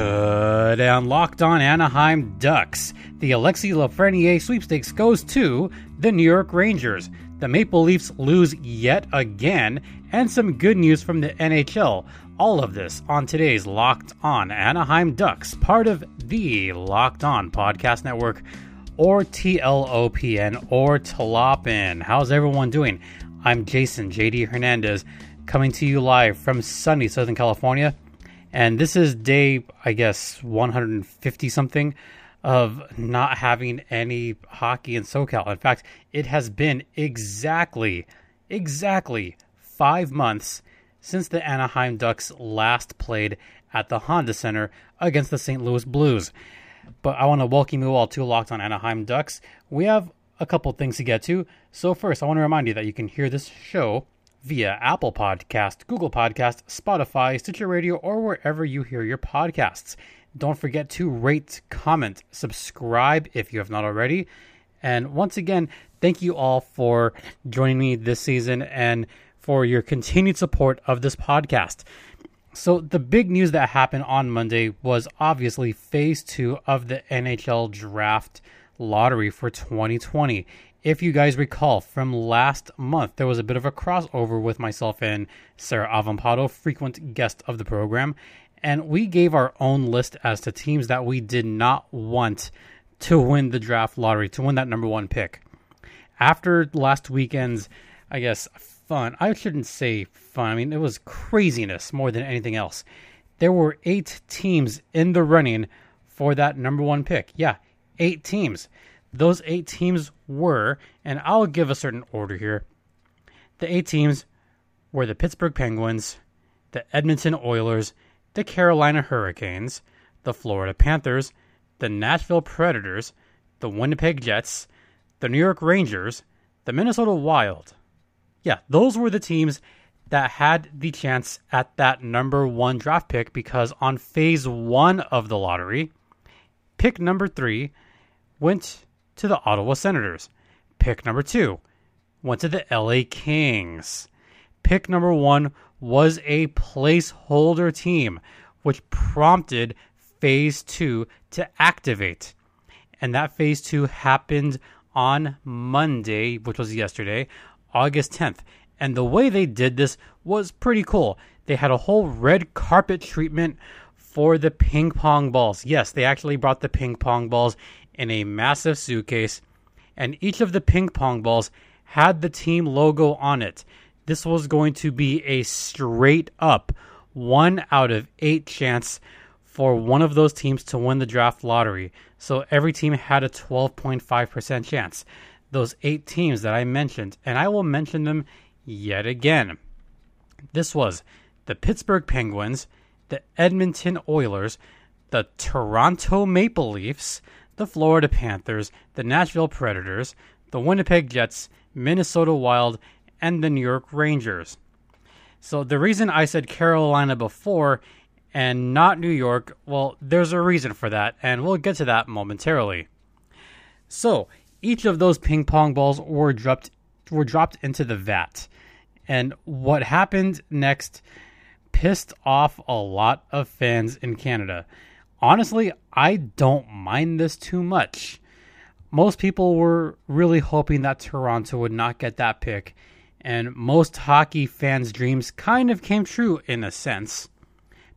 Today on Locked On Anaheim Ducks, the Alexi Lafreniere sweepstakes goes to the New York Rangers. The Maple Leafs lose yet again, and some good news from the NHL. All of this on today's Locked On Anaheim Ducks, part of the Locked On Podcast Network, or TLOPN, or TLOPN. How's everyone doing? I'm Jason JD Hernandez, coming to you live from sunny Southern California. And this is day, I guess, 150 something of not having any hockey in SoCal. In fact, it has been exactly, exactly five months since the Anaheim Ducks last played at the Honda Center against the St. Louis Blues. But I want to welcome you all to Locked on Anaheim Ducks. We have a couple things to get to. So, first, I want to remind you that you can hear this show via Apple Podcast, Google Podcast, Spotify, Stitcher Radio, or wherever you hear your podcasts. Don't forget to rate, comment, subscribe if you have not already. And once again, thank you all for joining me this season and for your continued support of this podcast. So, the big news that happened on Monday was obviously phase two of the NHL draft lottery for 2020 if you guys recall from last month, there was a bit of a crossover with myself and Sarah Avampado, frequent guest of the program, and we gave our own list as to teams that we did not want to win the draft lottery, to win that number one pick. After last weekend's, I guess, fun, I shouldn't say fun, I mean, it was craziness more than anything else. There were eight teams in the running for that number one pick. Yeah, eight teams. Those eight teams were, and I'll give a certain order here. The eight teams were the Pittsburgh Penguins, the Edmonton Oilers, the Carolina Hurricanes, the Florida Panthers, the Nashville Predators, the Winnipeg Jets, the New York Rangers, the Minnesota Wild. Yeah, those were the teams that had the chance at that number one draft pick because on phase one of the lottery, pick number three went to the Ottawa Senators. Pick number two went to the LA Kings. Pick number one was a placeholder team, which prompted phase two to activate. And that phase two happened on Monday, which was yesterday, August 10th. And the way they did this was pretty cool. They had a whole red carpet treatment for the ping pong balls. Yes, they actually brought the ping pong balls in a massive suitcase, and each of the ping pong balls had the team logo on it. This was going to be a straight up one out of eight chance for one of those teams to win the draft lottery. So every team had a 12.5% chance. Those eight teams that I mentioned, and I will mention them yet again. This was the Pittsburgh Penguins, the Edmonton Oilers, the Toronto Maple Leafs, the Florida Panthers, the Nashville Predators, the Winnipeg Jets, Minnesota Wild, and the New York Rangers. So the reason I said Carolina before and not New York, well, there's a reason for that, and we'll get to that momentarily. So each of those ping pong balls were dropped were dropped into the vat. And what happened next pissed off a lot of fans in Canada honestly, I don't mind this too much. Most people were really hoping that Toronto would not get that pick, and most hockey fans' dreams kind of came true in a sense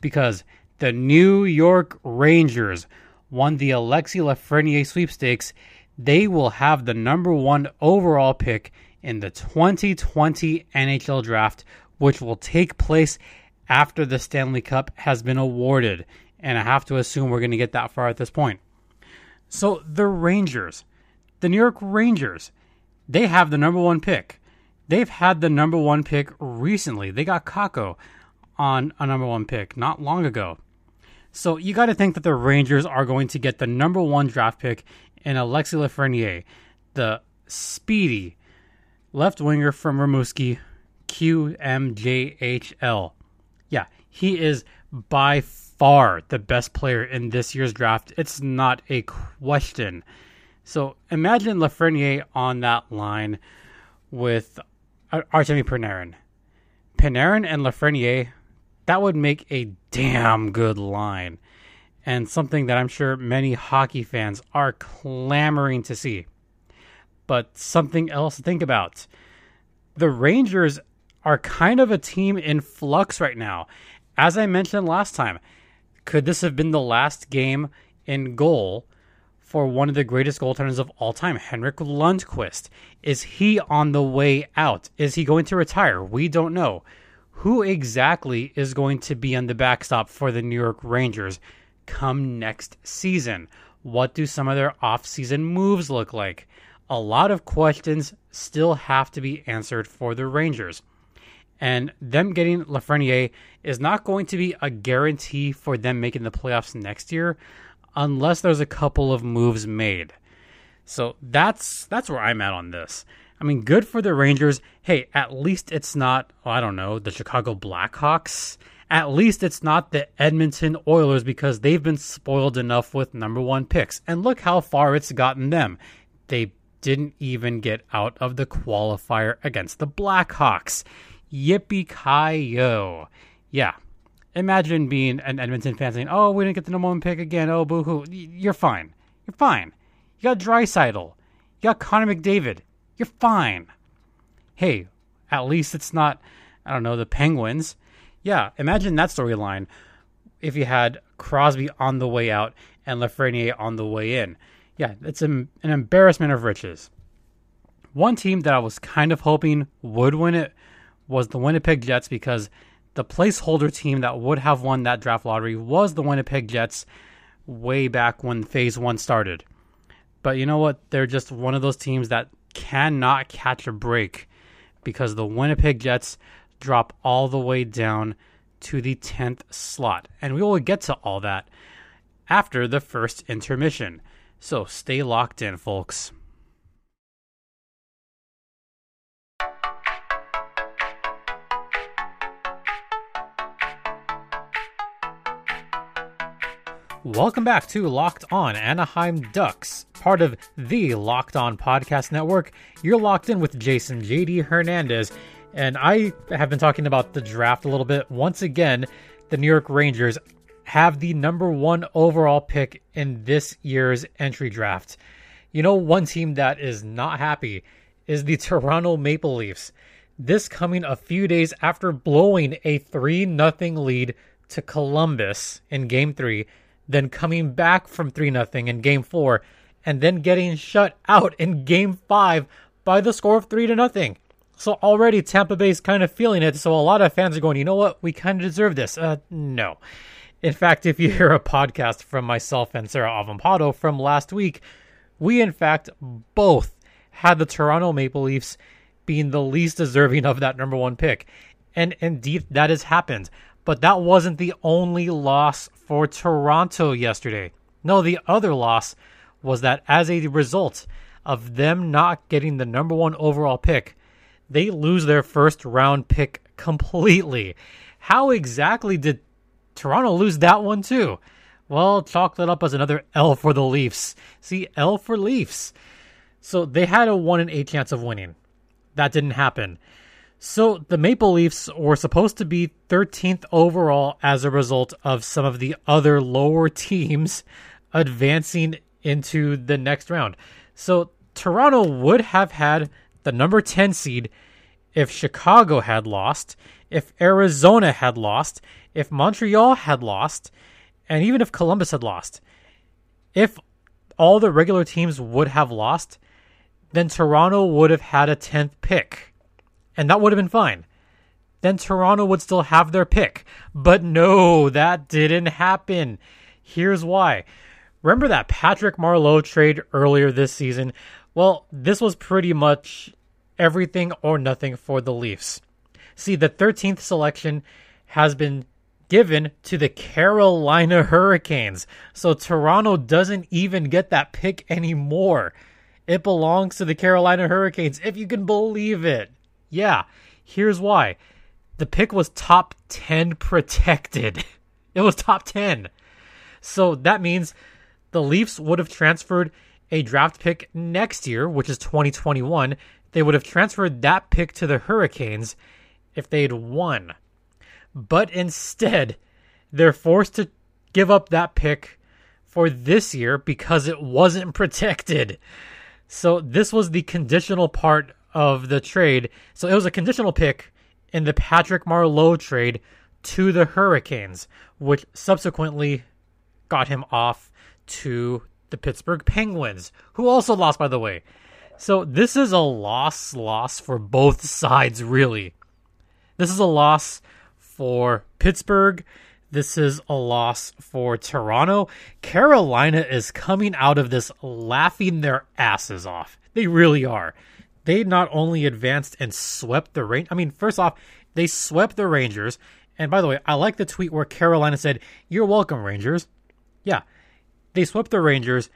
because the New York Rangers won the Alexi Lafreniere sweepstakes. They will have the number one overall pick in the 2020 NHL draft, which will take place after the Stanley Cup has been awarded and I have to assume we're going to get that far at this point. So the Rangers, the New York Rangers, they have the number one pick. They've had the number one pick recently. They got Kakko on a number one pick not long ago. So you got to think that the Rangers are going to get the number one draft pick in Alexi Lafreniere, the speedy left winger from Rimouski, QMJHL. Yeah, he is by far the best player in this year's draft. It's not a question. So imagine Lafreniere on that line with uh, Artemi Panarin. Panarin and Lafreniere, that would make a damn good line. and something that I'm sure many hockey fans are clamoring to see. But something else to think about. The Rangers are kind of a team in flux right now. As I mentioned last time, could this have been the last game in goal for one of the greatest goaltenders of all time, Henrik Lundqvist? Is he on the way out? Is he going to retire? We don't know. Who exactly is going to be on the backstop for the New York Rangers come next season? What do some of their off-season moves look like? A lot of questions still have to be answered for the Rangers. And them getting Lafreniere is not going to be a guarantee for them making the playoffs next year unless there's a couple of moves made. So that's that's where I'm at on this. I mean, good for the Rangers. Hey, at least it's not, oh, I don't know, the Chicago Blackhawks. At least it's not the Edmonton Oilers because they've been spoiled enough with number one picks. And look how far it's gotten them. They didn't even get out of the qualifier against the Blackhawks. Yippee ki yo. Yeah. Imagine being an Edmonton fan saying, oh, we didn't get the number one pick again. Oh, boo hoo. You're fine. You're fine. You got Draisaitl. You got Connor McDavid. You're fine. Hey, at least it's not, I don't know, the Penguins. Yeah, imagine that storyline if you had Crosby on the way out and Lafreniere on the way in. Yeah, it's an, an embarrassment of riches. One team that I was kind of hoping would win it was the Winnipeg Jets because the placeholder team that would have won that draft lottery was the Winnipeg Jets way back when phase one started. But you know what? They're just one of those teams that cannot catch a break because the Winnipeg Jets drop all the way down to the 10th slot. And we will get to all that after the first intermission. So stay locked in, folks. Welcome back to Locked On Anaheim Ducks, part of the Locked On Podcast Network. You're locked in with Jason JD Hernandez, and I have been talking about the draft a little bit. Once again, the New York Rangers have the number one overall pick in this year's entry draft. You know, one team that is not happy is the Toronto Maple Leafs. This coming a few days after blowing a 3 0 lead to Columbus in game three then coming back from 3 0 in game four, and then getting shut out in game five by the score of 3 to nothing. So already Tampa Bay's kind of feeling it. So a lot of fans are going, you know what? We kind of deserve this. Uh, no. In fact, if you hear a podcast from myself and Sarah Avampado from last week, we in fact both had the Toronto Maple Leafs being the least deserving of that number one pick. And indeed, that has happened. But that wasn't the only loss for Toronto yesterday. No, the other loss was that as a result of them not getting the number one overall pick, they lose their first round pick completely. How exactly did Toronto lose that one too? Well, chalk that up as another L for the Leafs. See, L for Leafs. So they had a 1 in 8 chance of winning. That didn't happen. So the Maple Leafs were supposed to be 13th overall as a result of some of the other lower teams advancing into the next round. So Toronto would have had the number 10 seed if Chicago had lost, if Arizona had lost, if Montreal had lost, and even if Columbus had lost. If all the regular teams would have lost, then Toronto would have had a 10th pick and that would have been fine. Then Toronto would still have their pick. But no, that didn't happen. Here's why. Remember that Patrick Marleau trade earlier this season? Well, this was pretty much everything or nothing for the Leafs. See, the 13th selection has been given to the Carolina Hurricanes. So Toronto doesn't even get that pick anymore. It belongs to the Carolina Hurricanes, if you can believe it. Yeah, here's why. The pick was top 10 protected. It was top 10. So that means the Leafs would have transferred a draft pick next year, which is 2021. They would have transferred that pick to the Hurricanes if they'd won. But instead, they're forced to give up that pick for this year because it wasn't protected. So this was the conditional part of the trade. So it was a conditional pick in the Patrick Marleau trade to the Hurricanes, which subsequently got him off to the Pittsburgh Penguins, who also lost, by the way. So this is a loss loss for both sides, really. This is a loss for Pittsburgh. This is a loss for Toronto. Carolina is coming out of this laughing their asses off. They really are. They not only advanced and swept the Rangers. I mean, first off, they swept the Rangers. And by the way, I like the tweet where Carolina said, You're welcome, Rangers. Yeah. They swept the Rangers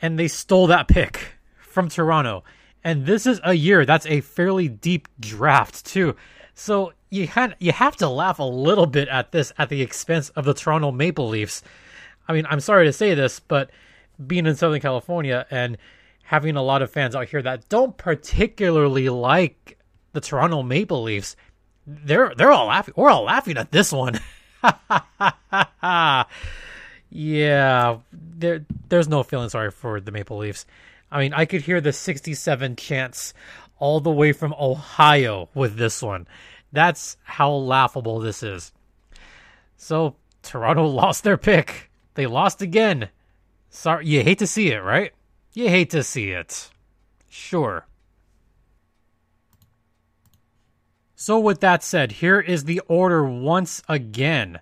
and they stole that pick from Toronto. And this is a year that's a fairly deep draft, too. So you had you have to laugh a little bit at this at the expense of the Toronto Maple Leafs. I mean, I'm sorry to say this, but being in Southern California and having a lot of fans out here that don't particularly like the Toronto Maple Leafs, they're they're all laughing. We're all laughing at this one. yeah, there there's no feeling sorry for the Maple Leafs. I mean, I could hear the 67 chants all the way from Ohio with this one. That's how laughable this is. So Toronto lost their pick. They lost again. Sorry, you hate to see it, right? You hate to see it. Sure. So, with that said, here is the order once again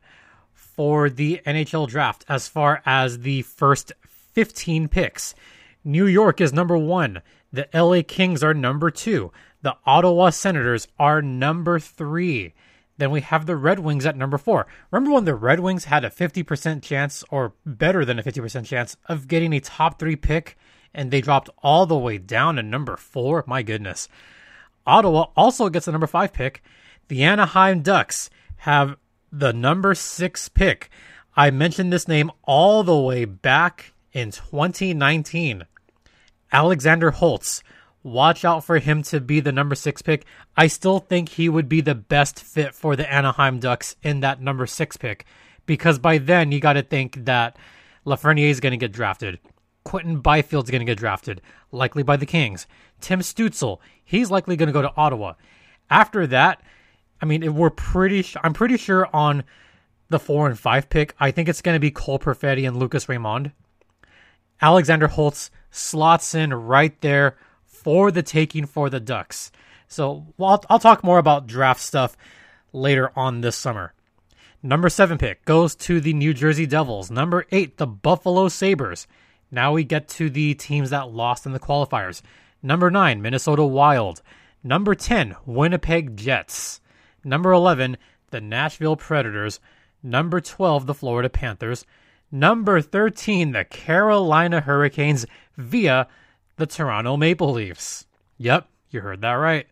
for the NHL draft as far as the first 15 picks. New York is number one. The LA Kings are number two. The Ottawa Senators are number three. Then we have the Red Wings at number four. Remember when the Red Wings had a 50% chance, or better than a 50% chance, of getting a top three pick, and they dropped all the way down to number four? My goodness. Ottawa also gets the number five pick. The Anaheim Ducks have the number six pick. I mentioned this name all the way back in 2019. Alexander Holtz. Watch out for him to be the number six pick. I still think he would be the best fit for the Anaheim Ducks in that number six pick because by then you got to think that Lafreniere is going to get drafted. Quinton Byfield's going to get drafted, likely by the Kings. Tim Stützle, he's likely going to go to Ottawa. After that, I mean, we're pretty. I'm pretty sure on the four and five pick, I think it's going to be Cole Perfetti and Lucas Raymond. Alexander Holtz slots in right there for the taking for the Ducks. So I'll, I'll talk more about draft stuff later on this summer. Number seven pick goes to the New Jersey Devils. Number eight, the Buffalo Sabres. Now we get to the teams that lost in the qualifiers. Number 9, Minnesota Wild. Number 10, Winnipeg Jets. Number 11, the Nashville Predators. Number 12, the Florida Panthers. Number 13, the Carolina Hurricanes via the Toronto Maple Leafs. Yep, you heard that right.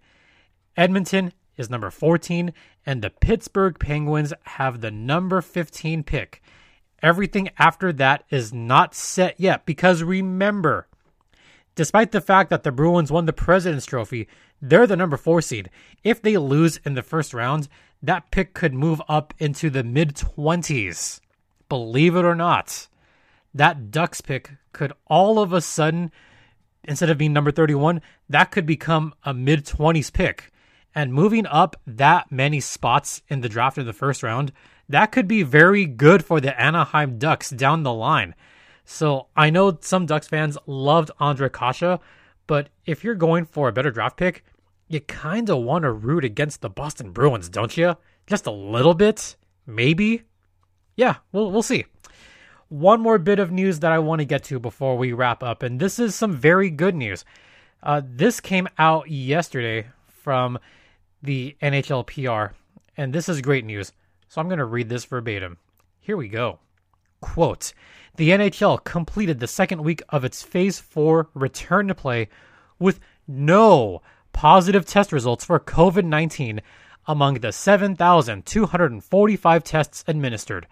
Edmonton is number 14, and the Pittsburgh Penguins have the number 15 pick. Everything after that is not set yet because remember, Despite the fact that the Bruins won the President's Trophy, they're the number four seed. If they lose in the first round, that pick could move up into the mid 20s. Believe it or not, that Ducks pick could all of a sudden, instead of being number 31, that could become a mid 20s pick. And moving up that many spots in the draft in the first round, that could be very good for the Anaheim Ducks down the line. So I know some Ducks fans loved Ondrej Kase, but if you're going for a better draft pick, you kind of want to root against the Boston Bruins, don't you? Just a little bit, maybe. Yeah, we'll we'll see. One more bit of news that I want to get to before we wrap up, and this is some very good news. Uh, this came out yesterday from the NHL PR, and this is great news. So I'm going to read this verbatim. Here we go. Quote the NHL completed the second week of its Phase 4 return to play with no positive test results for COVID 19 among the 7,245 tests administered.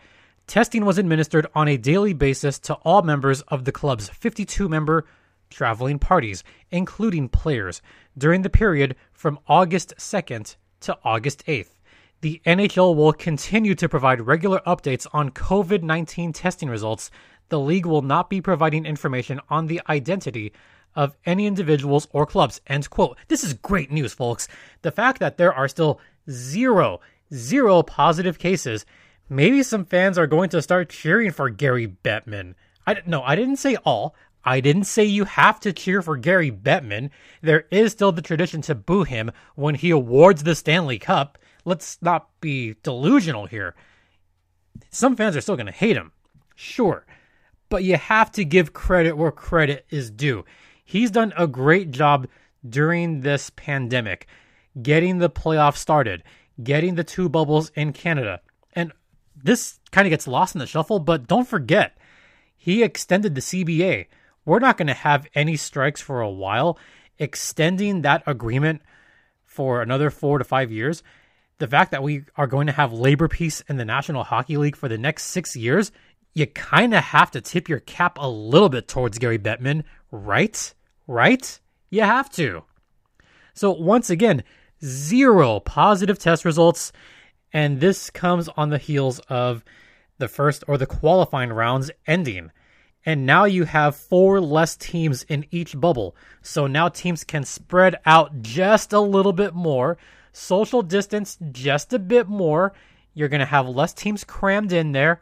Testing was administered on a daily basis to all members of the club's 52 member traveling parties, including players, during the period from August 2nd to August 8th. The NHL will continue to provide regular updates on COVID 19 testing results. The league will not be providing information on the identity of any individuals or clubs. End quote. This is great news, folks. The fact that there are still zero, zero positive cases, maybe some fans are going to start cheering for Gary Bettman. I no, I didn't say all. I didn't say you have to cheer for Gary Bettman. There is still the tradition to boo him when he awards the Stanley Cup. Let's not be delusional here. Some fans are still going to hate him. Sure. But you have to give credit where credit is due. He's done a great job during this pandemic, getting the playoffs started, getting the two bubbles in Canada. And this kind of gets lost in the shuffle, but don't forget, he extended the CBA. We're not going to have any strikes for a while. Extending that agreement for another four to five years, the fact that we are going to have labor peace in the National Hockey League for the next six years, you kind of have to tip your cap a little bit towards Gary Bettman, right? right? You have to. So, once again, zero positive test results. And this comes on the heels of the first or the qualifying rounds ending. And now you have four less teams in each bubble. So now teams can spread out just a little bit more, social distance just a bit more. You're going to have less teams crammed in there.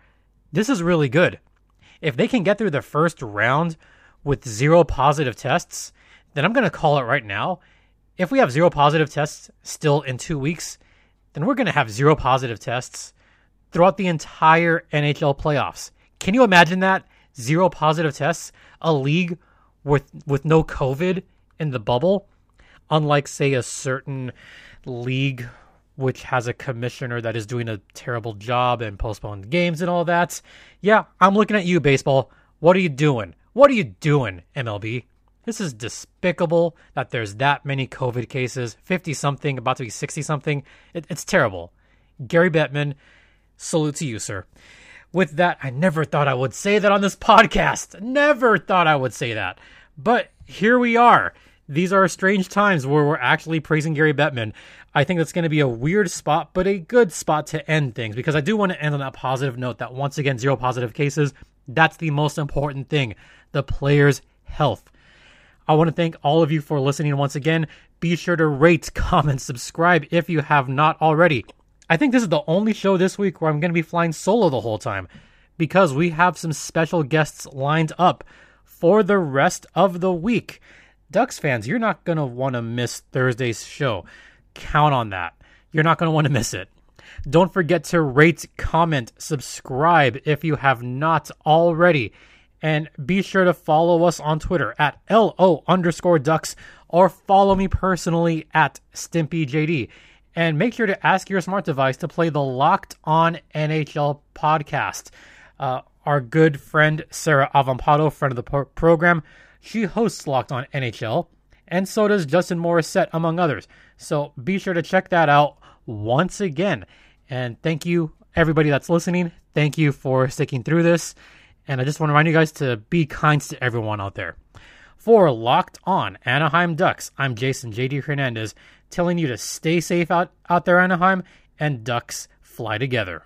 This is really good. If they can get through the first round with zero positive tests, then I'm going to call it right now. If we have zero positive tests still in two weeks, then we're going to have zero positive tests throughout the entire NHL playoffs. Can you imagine that? Zero positive tests? A league with with no COVID in the bubble? Unlike, say, a certain league which has a commissioner that is doing a terrible job and postponed games and all that. Yeah, I'm looking at you, baseball. What are you doing? What are you doing, MLB? This is despicable that there's that many COVID cases, 50 something, about to be 60 something. It, it's terrible. Gary Bettman, salute to you, sir. With that, I never thought I would say that on this podcast. Never thought I would say that. But here we are. These are strange times where we're actually praising Gary Bettman. I think that's going to be a weird spot, but a good spot to end things because I do want to end on that positive note that once again, zero positive cases. That's the most important thing the player's health. I want to thank all of you for listening once again. Be sure to rate, comment, subscribe if you have not already. I think this is the only show this week where I'm going to be flying solo the whole time because we have some special guests lined up for the rest of the week. Ducks fans, you're not going to want to miss Thursday's show. Count on that. You're not going to want to miss it. Don't forget to rate, comment, subscribe if you have not already. And be sure to follow us on Twitter at LO underscore ducks or follow me personally at StimpyJD. And make sure to ask your smart device to play the Locked On NHL podcast. Uh, our good friend Sarah Avampado, friend of the pro- program, she hosts Locked On NHL, and so does Justin Morissette, among others. So be sure to check that out once again. And thank you, everybody that's listening. Thank you for sticking through this. And I just want to remind you guys to be kind to everyone out there. For Locked On Anaheim Ducks, I'm Jason JD Hernandez, telling you to stay safe out, out there, Anaheim, and Ducks fly together.